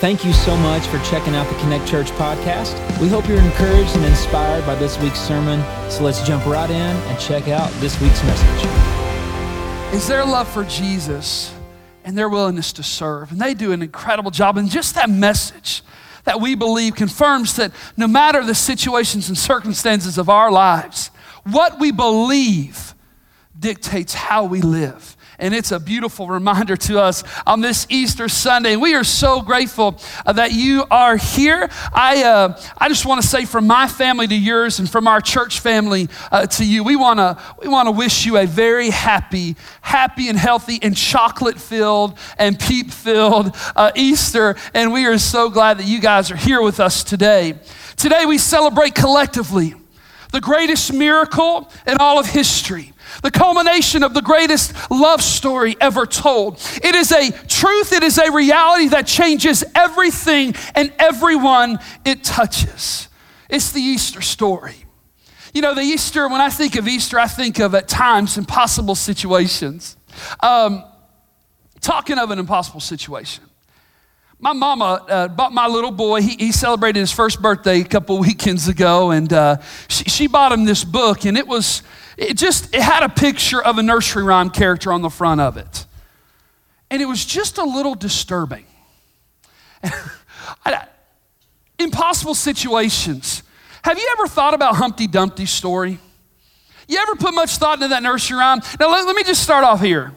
Thank you so much for checking out the Connect Church podcast. We hope you're encouraged and inspired by this week's sermon. So let's jump right in and check out this week's message. Is their love for Jesus and their willingness to serve. And they do an incredible job. And just that message that we believe confirms that no matter the situations and circumstances of our lives, what we believe dictates how we live and it's a beautiful reminder to us on this Easter Sunday. We are so grateful uh, that you are here. I, uh, I just want to say from my family to yours and from our church family uh, to you, we want to we wanna wish you a very happy, happy and healthy and chocolate filled and peep filled uh, Easter. And we are so glad that you guys are here with us today. Today we celebrate collectively the greatest miracle in all of history the culmination of the greatest love story ever told. It is a truth, it is a reality that changes everything and everyone it touches. It's the Easter story. You know, the Easter, when I think of Easter, I think of at times impossible situations. Um, talking of an impossible situation. My mama uh, bought my little boy, he, he, celebrated his first birthday a couple weekends ago, and uh, she, she bought him this book, and it was it just it had a picture of a nursery rhyme character on the front of it. And it was just a little disturbing. Impossible situations. Have you ever thought about Humpty Dumpty's story? You ever put much thought into that nursery rhyme? Now, let, let me just start off here.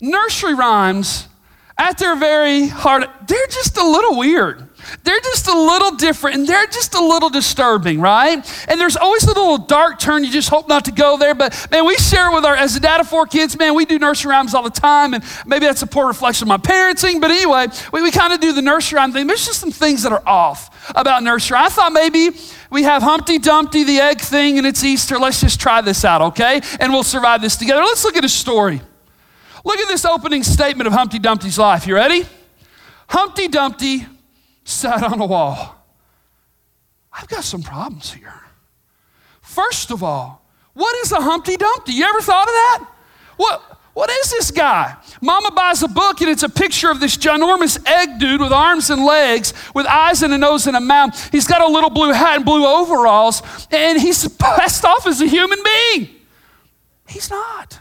Nursery rhymes, at their very heart, they're just a little weird. They're just a little different and they're just a little disturbing, right? And there's always a little dark turn. You just hope not to go there. But man, we share with our, as a dad of four kids, man, we do nursery rhymes all the time. And maybe that's a poor reflection of my parenting. But anyway, we, we kind of do the nursery rhyme thing. There's just some things that are off about nursery. I thought maybe we have Humpty Dumpty, the egg thing, and it's Easter. Let's just try this out, okay? And we'll survive this together. Let's look at a story. Look at this opening statement of Humpty Dumpty's life. You ready? Humpty Dumpty sat on a wall. I've got some problems here. First of all, what is a Humpty Dumpty? You ever thought of that? What, what is this guy? Mama buys a book and it's a picture of this ginormous egg dude with arms and legs, with eyes and a nose and a mouth. He's got a little blue hat and blue overalls, and he's passed off as a human being. He's not.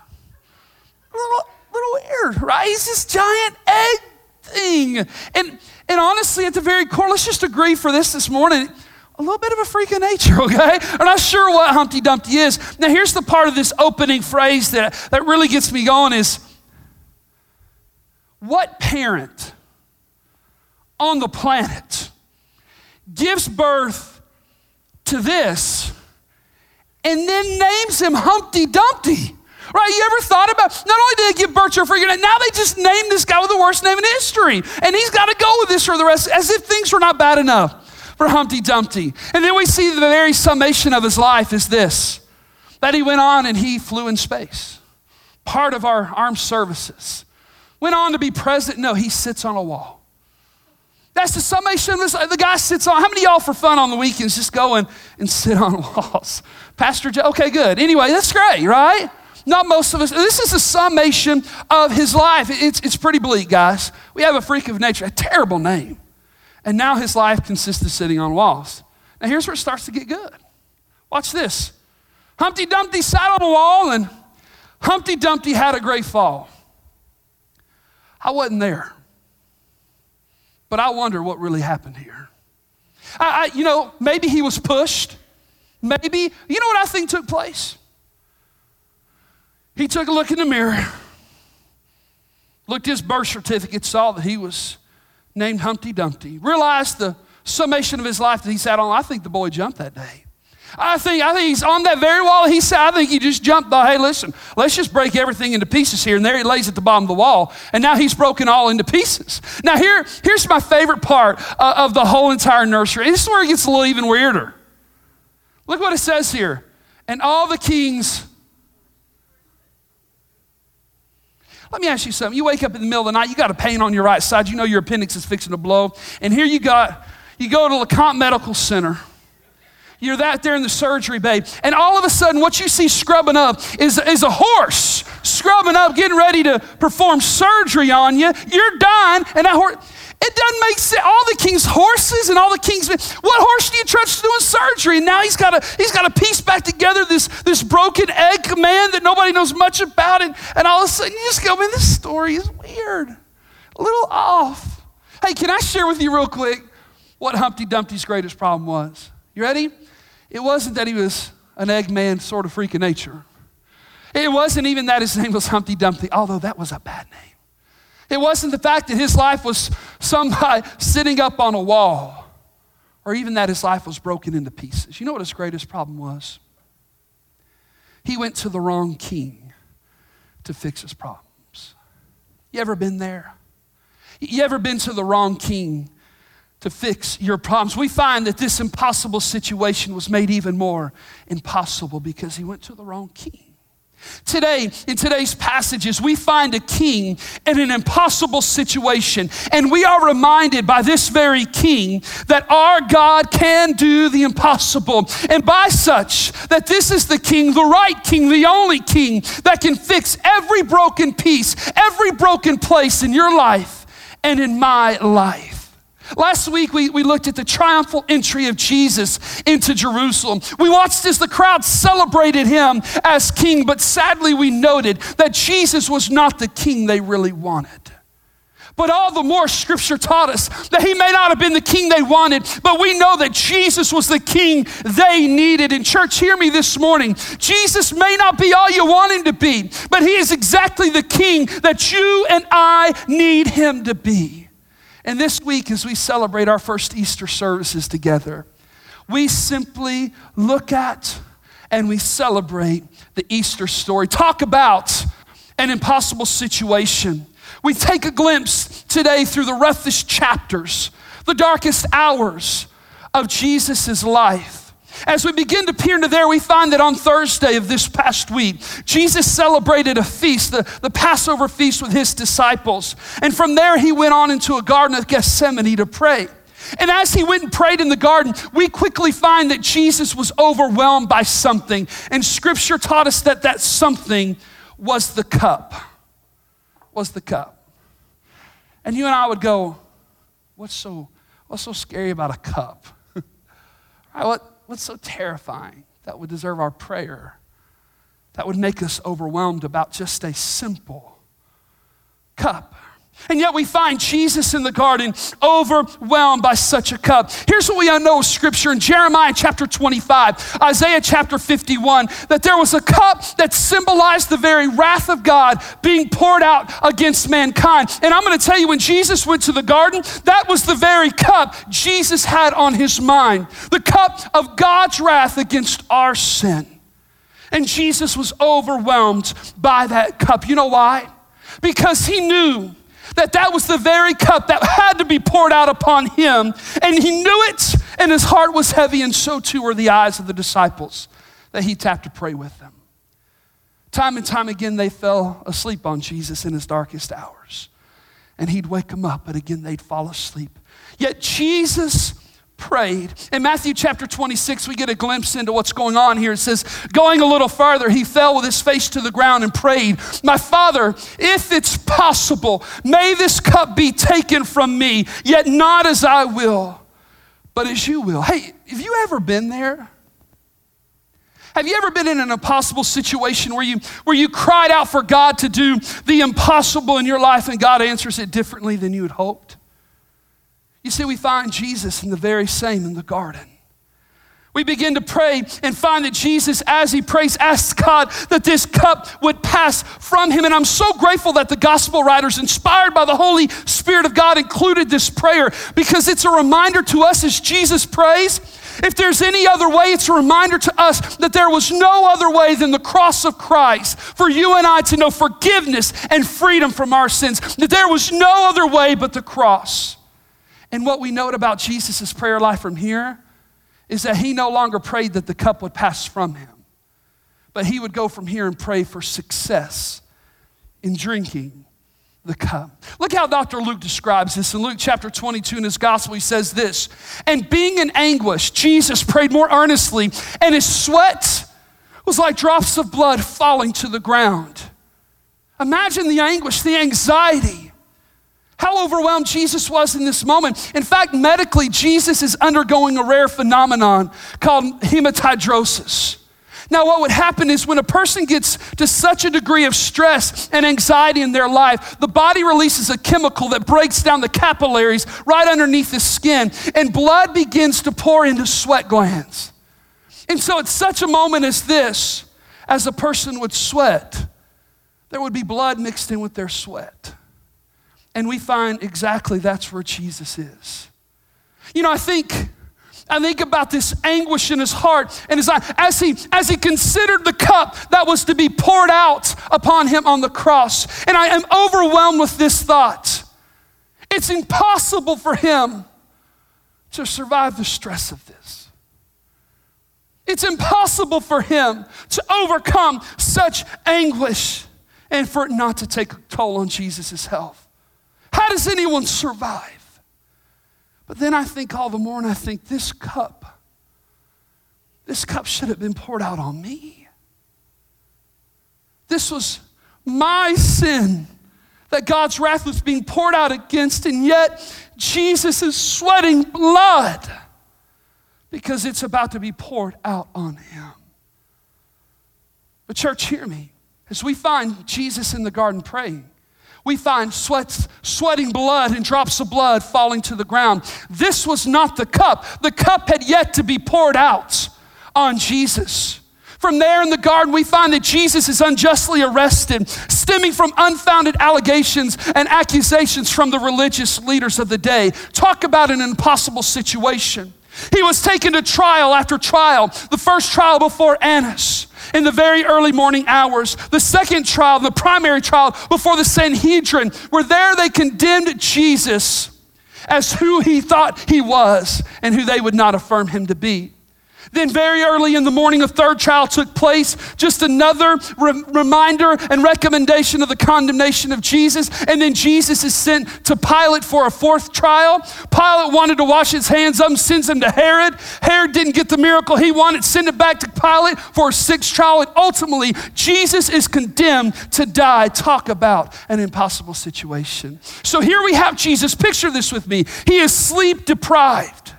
Little weird, right? He's this giant egg thing. And and honestly, at the very core, let's just agree for this this morning a little bit of a freak of nature, okay? I'm not sure what Humpty Dumpty is. Now, here's the part of this opening phrase that, that really gets me going is what parent on the planet gives birth to this and then names him Humpty Dumpty? Right? You ever thought about not only did they give birth to a now they just named this guy with the worst name in history. And he's got to go with this for the rest, as if things were not bad enough for Humpty Dumpty. And then we see the very summation of his life is this that he went on and he flew in space. Part of our armed services. Went on to be president. No, he sits on a wall. That's the summation of this. The guy sits on. How many y'all for fun on the weekends just go and, and sit on walls? Pastor Joe, okay, good. Anyway, that's great, right? Not most of us. This is a summation of his life. It's, it's pretty bleak, guys. We have a freak of nature, a terrible name. And now his life consists of sitting on walls. Now, here's where it starts to get good. Watch this. Humpty Dumpty sat on a wall, and Humpty Dumpty had a great fall. I wasn't there, but I wonder what really happened here. I, I, you know, maybe he was pushed. Maybe, you know what I think took place? He took a look in the mirror, looked at his birth certificate, saw that he was named Humpty Dumpty, realized the summation of his life that he sat on. I think the boy jumped that day. I think, I think he's on that very wall. He said, I think he just jumped. The, hey, listen, let's just break everything into pieces here. And there he lays at the bottom of the wall. And now he's broken all into pieces. Now, here, here's my favorite part of the whole entire nursery. This is where it gets a little even weirder. Look what it says here. And all the kings Let me ask you something. You wake up in the middle of the night, you got a pain on your right side, you know your appendix is fixing to blow, and here you got, you go to LeCompte Medical Center. You're that there in the surgery bay, and all of a sudden, what you see scrubbing up is, is a horse scrubbing up, getting ready to perform surgery on you. You're dying, and that horse, It doesn't make sense. All the king's horses and all the king's men. what horse do you trust to do doing surgery? And now he's got to he's got to piece back together this, this broken egg man that nobody knows much about. And, and all of a sudden you just go, man, this story is weird. A little off. Hey, can I share with you real quick what Humpty Dumpty's greatest problem was? You ready? It wasn't that he was an Eggman sort of freak of nature. It wasn't even that his name was Humpty Dumpty, although that was a bad name. It wasn't the fact that his life was somebody sitting up on a wall, or even that his life was broken into pieces. You know what his greatest problem was? He went to the wrong king to fix his problems. You ever been there? You ever been to the wrong king to fix your problems? We find that this impossible situation was made even more impossible because he went to the wrong king. Today, in today's passages, we find a king in an impossible situation, and we are reminded by this very king that our God can do the impossible. And by such, that this is the king, the right king, the only king that can fix every broken piece, every broken place in your life and in my life. Last week, we, we looked at the triumphal entry of Jesus into Jerusalem. We watched as the crowd celebrated him as king, but sadly, we noted that Jesus was not the king they really wanted. But all the more, scripture taught us that he may not have been the king they wanted, but we know that Jesus was the king they needed. And, church, hear me this morning. Jesus may not be all you want him to be, but he is exactly the king that you and I need him to be. And this week, as we celebrate our first Easter services together, we simply look at and we celebrate the Easter story. Talk about an impossible situation. We take a glimpse today through the roughest chapters, the darkest hours of Jesus' life. As we begin to peer into there, we find that on Thursday of this past week, Jesus celebrated a feast, the, the Passover feast with his disciples. And from there, he went on into a garden of Gethsemane to pray. And as he went and prayed in the garden, we quickly find that Jesus was overwhelmed by something. And scripture taught us that that something was the cup. Was the cup. And you and I would go, what's so, what's so scary about a cup? right, what, what's so terrifying that would deserve our prayer? That would make us overwhelmed about just a simple cup. And yet we find Jesus in the garden overwhelmed by such a cup. Here's what we know of Scripture in Jeremiah chapter 25, Isaiah chapter 51, that there was a cup that symbolized the very wrath of God being poured out against mankind. And I'm going to tell you, when Jesus went to the garden, that was the very cup Jesus had on his mind the cup of God's wrath against our sin. And Jesus was overwhelmed by that cup. You know why? Because he knew that that was the very cup that had to be poured out upon him. And he knew it, and his heart was heavy, and so too were the eyes of the disciples that he tapped to pray with them. Time and time again, they fell asleep on Jesus in his darkest hours. And he'd wake them up, but again, they'd fall asleep. Yet Jesus prayed. In Matthew chapter 26, we get a glimpse into what's going on here. It says, Going a little farther, he fell with his face to the ground and prayed, My Father, if it's possible, may this cup be taken from me, yet not as I will, but as you will. Hey, have you ever been there? Have you ever been in an impossible situation where you, where you cried out for God to do the impossible in your life and God answers it differently than you had hoped? You see, we find Jesus in the very same in the garden. We begin to pray and find that Jesus, as he prays, asks God that this cup would pass from him. And I'm so grateful that the gospel writers, inspired by the Holy Spirit of God, included this prayer because it's a reminder to us as Jesus prays. If there's any other way, it's a reminder to us that there was no other way than the cross of Christ for you and I to know forgiveness and freedom from our sins. That there was no other way but the cross. And what we note about Jesus' prayer life from here is that he no longer prayed that the cup would pass from him, but he would go from here and pray for success in drinking the cup. Look how Dr. Luke describes this in Luke chapter 22 in his gospel. He says this And being in anguish, Jesus prayed more earnestly, and his sweat was like drops of blood falling to the ground. Imagine the anguish, the anxiety How overwhelmed Jesus was in this moment. In fact, medically, Jesus is undergoing a rare phenomenon called hematidrosis. Now, what would happen is when a person gets to such a degree of stress and anxiety in their life, the body releases a chemical that breaks down the capillaries right underneath the skin, and blood begins to pour into sweat glands. And so, at such a moment as this, as a person would sweat, there would be blood mixed in with their sweat. And we find exactly that's where Jesus is. You know, I think I think about this anguish in his heart and his eye as he as he considered the cup that was to be poured out upon him on the cross. And I am overwhelmed with this thought. It's impossible for him to survive the stress of this. It's impossible for him to overcome such anguish and for it not to take a toll on Jesus' health. How does anyone survive? But then I think all the more, and I think this cup, this cup should have been poured out on me. This was my sin that God's wrath was being poured out against, and yet Jesus is sweating blood because it's about to be poured out on him. But, church, hear me. As we find Jesus in the garden praying, we find sweats, sweating blood and drops of blood falling to the ground. This was not the cup. The cup had yet to be poured out on Jesus. From there in the garden, we find that Jesus is unjustly arrested, stemming from unfounded allegations and accusations from the religious leaders of the day. Talk about an impossible situation. He was taken to trial after trial, the first trial before Annas in the very early morning hours. The second trial, the primary trial before the Sanhedrin, where there they condemned Jesus as who he thought he was and who they would not affirm him to be. Then, very early in the morning, a third trial took place. Just another re- reminder and recommendation of the condemnation of Jesus. And then Jesus is sent to Pilate for a fourth trial. Pilate wanted to wash his hands of him, sends him to Herod. Herod didn't get the miracle he wanted, send it back to Pilate for a sixth trial. And ultimately, Jesus is condemned to die. Talk about an impossible situation. So here we have Jesus. Picture this with me. He is sleep deprived.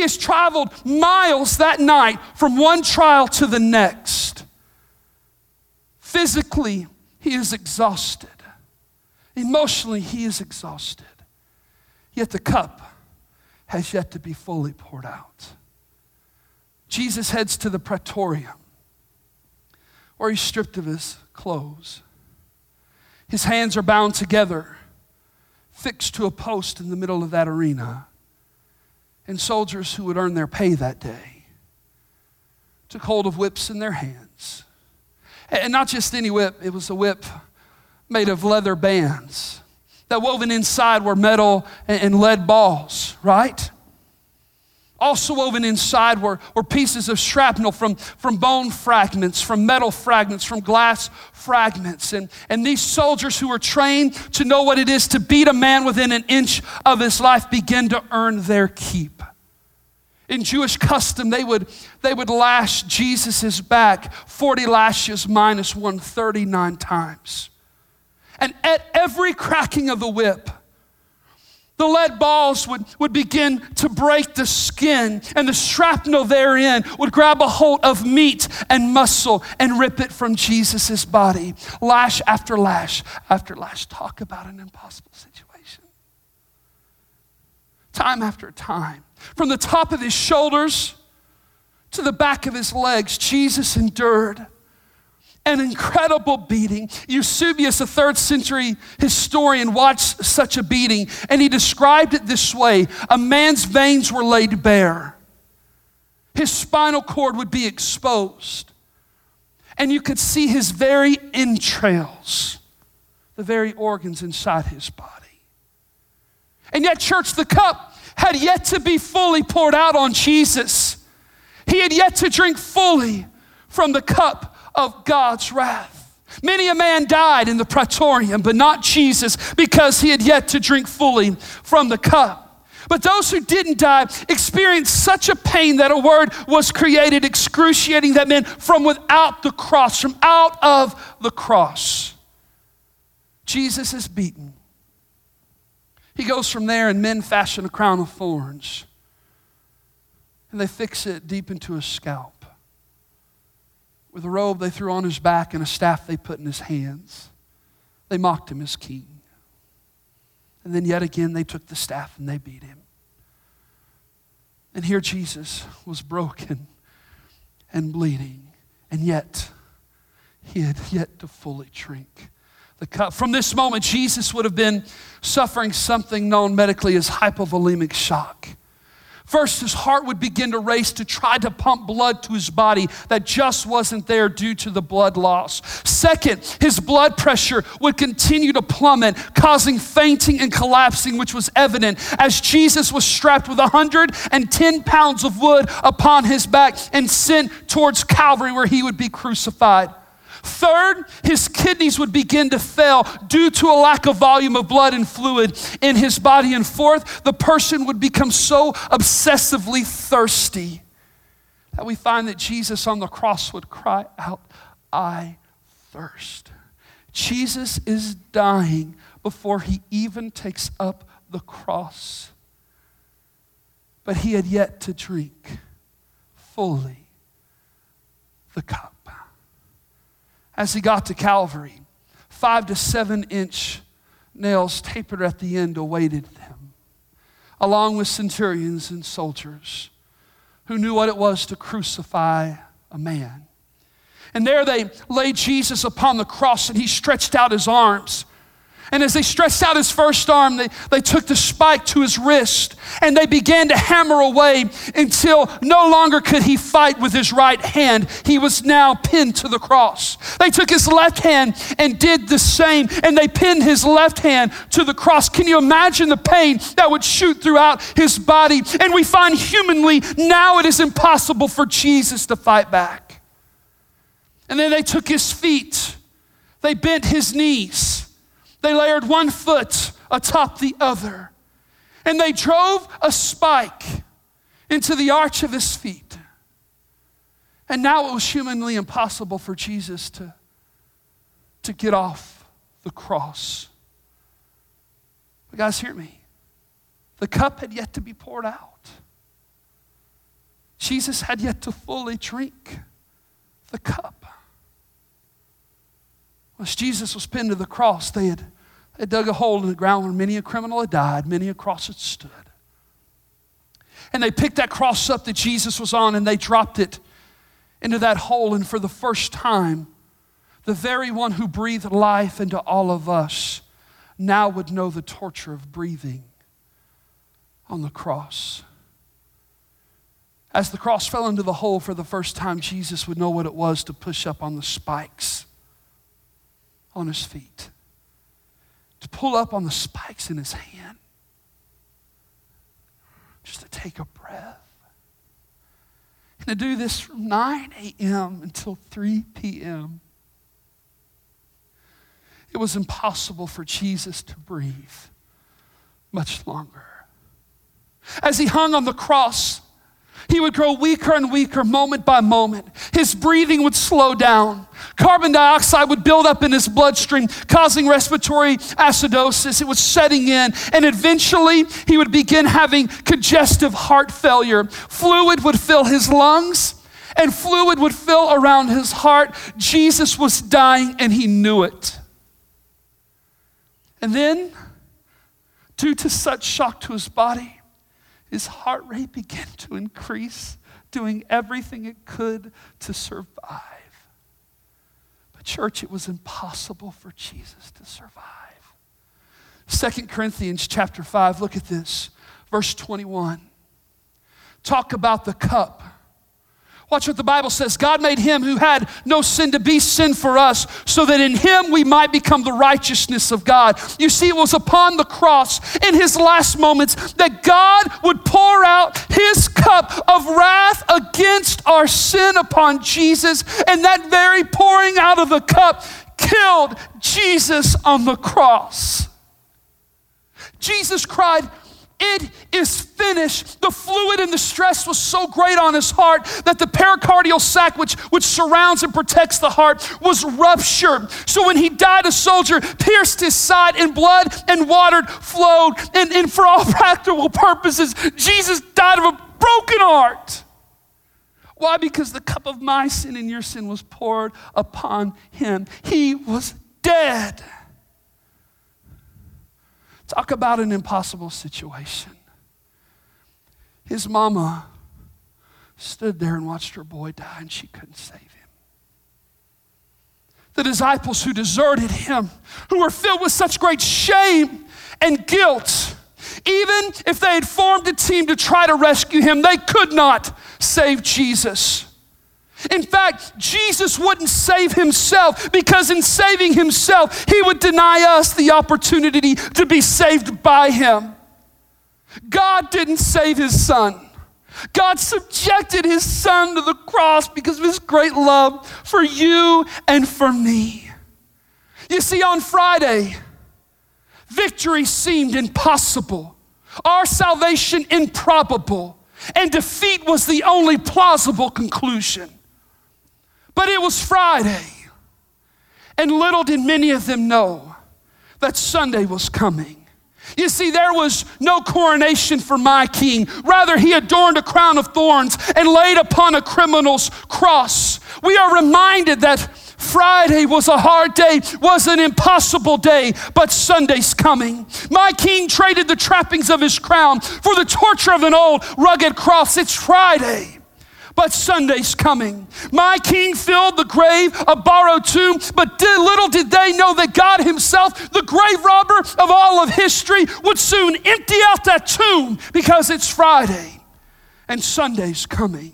He has traveled miles that night from one trial to the next. Physically, he is exhausted. Emotionally, he is exhausted. Yet the cup has yet to be fully poured out. Jesus heads to the praetorium where he's stripped of his clothes. His hands are bound together, fixed to a post in the middle of that arena and soldiers who would earn their pay that day took hold of whips in their hands. And not just any whip, it was a whip made of leather bands that woven inside were metal and lead balls, right? Also woven inside were, were pieces of shrapnel from, from bone fragments, from metal fragments, from glass fragments. And, and these soldiers who were trained to know what it is to beat a man within an inch of his life begin to earn their keep. In Jewish custom, they would, they would lash Jesus' back 40 lashes minus 139 times. And at every cracking of the whip, the lead balls would, would begin to break the skin, and the shrapnel therein would grab a hold of meat and muscle and rip it from Jesus' body. Lash after lash after lash. Talk about an impossible situation. Time after time. From the top of his shoulders to the back of his legs, Jesus endured an incredible beating. Eusebius, a third century historian, watched such a beating and he described it this way a man's veins were laid bare, his spinal cord would be exposed, and you could see his very entrails, the very organs inside his body. And yet, church, the cup had yet to be fully poured out on Jesus. He had yet to drink fully from the cup of God's wrath. Many a man died in the praetorium, but not Jesus because he had yet to drink fully from the cup. But those who didn't die experienced such a pain that a word was created excruciating that meant from without the cross, from out of the cross. Jesus is beaten, He goes from there, and men fashion a crown of thorns. And they fix it deep into his scalp. With a robe they threw on his back and a staff they put in his hands. They mocked him as king. And then yet again they took the staff and they beat him. And here Jesus was broken and bleeding, and yet he had yet to fully drink the cup. From this moment, Jesus would have been suffering something known medically as hypovolemic shock. First, his heart would begin to race to try to pump blood to his body that just wasn't there due to the blood loss. Second, his blood pressure would continue to plummet, causing fainting and collapsing, which was evident as Jesus was strapped with 110 pounds of wood upon his back and sent towards Calvary where he would be crucified. Third, his kidneys would begin to fail due to a lack of volume of blood and fluid in his body. And fourth, the person would become so obsessively thirsty that we find that Jesus on the cross would cry out, I thirst. Jesus is dying before he even takes up the cross. But he had yet to drink fully the cup as he got to Calvary. Five to seven inch nails tapered at the end awaited them, along with centurions and soldiers who knew what it was to crucify a man. And there they laid Jesus upon the cross, and he stretched out his arms and as they stretched out his first arm, they, they took the spike to his wrist and they began to hammer away until no longer could he fight with his right hand. He was now pinned to the cross. They took his left hand and did the same, and they pinned his left hand to the cross. Can you imagine the pain that would shoot throughout his body? And we find humanly now it is impossible for Jesus to fight back. And then they took his feet, they bent his knees. They layered one foot atop the other, and they drove a spike into the arch of his feet. And now it was humanly impossible for Jesus to, to get off the cross. But guys, hear me. The cup had yet to be poured out. Jesus had yet to fully drink the cup. As Jesus was pinned to the cross, they had, they dug a hole in the ground where many a criminal had died, many a cross had stood. And they picked that cross up that Jesus was on and they dropped it into that hole. And for the first time, the very one who breathed life into all of us now would know the torture of breathing on the cross. As the cross fell into the hole for the first time, Jesus would know what it was to push up on the spikes on his feet, to pull up on the spikes in his hand, just to take a breath. And to do this from 9 a.m. until 3 p.m. It was impossible for Jesus to breathe much longer. As he hung on the cross, he would grow weaker and weaker moment by moment. His breathing would slow down. Carbon dioxide would build up in his bloodstream, causing respiratory acidosis. It was setting in, and eventually he would begin having congestive heart failure. Fluid would fill his lungs, and fluid would fill around his heart. Jesus was dying, and he knew it. And then, due to such shock to his body, his heart rate began to increase, doing everything it could to survive. But, church, it was impossible for Jesus to survive. Second Corinthians chapter 5, look at this, verse 21. Talk about the cup Watch what the Bible says. God made him who had no sin to be sin for us, so that in him we might become the righteousness of God. You see, it was upon the cross in his last moments that God would pour out his cup of wrath against our sin upon Jesus. And that very pouring out of the cup killed Jesus on the cross. Jesus cried, It is finished. The fluid and the stress was so great on his heart that the pericardial sac, which, which surrounds and protects the heart, was ruptured. So when he died, a soldier pierced his side, and blood and water flowed. And, and for all practical purposes, Jesus died of a broken heart. Why? Because the cup of my sin and your sin was poured upon him. He was dead. Talk about an impossible situation. His mama stood there and watched her boy die, and she couldn't save him. The disciples who deserted him, who were filled with such great shame and guilt, even if they had formed a team to try to rescue him, they could not save Jesus. In fact, Jesus wouldn't save himself because, in saving himself, he would deny us the opportunity to be saved by him. God didn't save his son. God subjected his son to the cross because of his great love for you and for me. You see, on Friday, victory seemed impossible, our salvation improbable, and defeat was the only plausible conclusion. But it was Friday, and little did many of them know that Sunday was coming. You see, there was no coronation for my king. Rather, he adorned a crown of thorns and laid upon a criminal's cross. We are reminded that Friday was a hard day, was an impossible day, but Sunday's coming. My king traded the trappings of his crown for the torture of an old rugged cross. It's Friday but Sunday's coming. My king filled the grave, a borrowed tomb, but did, little did they know that God Himself, the grave robber of all of history, would soon empty out that tomb because it's Friday and Sunday's coming.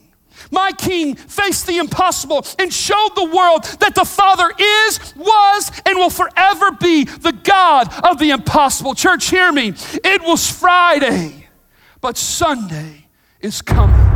My king faced the impossible and showed the world that the Father is, was, and will forever be the God of the impossible. Church, hear me. It was Friday, but Sunday is coming.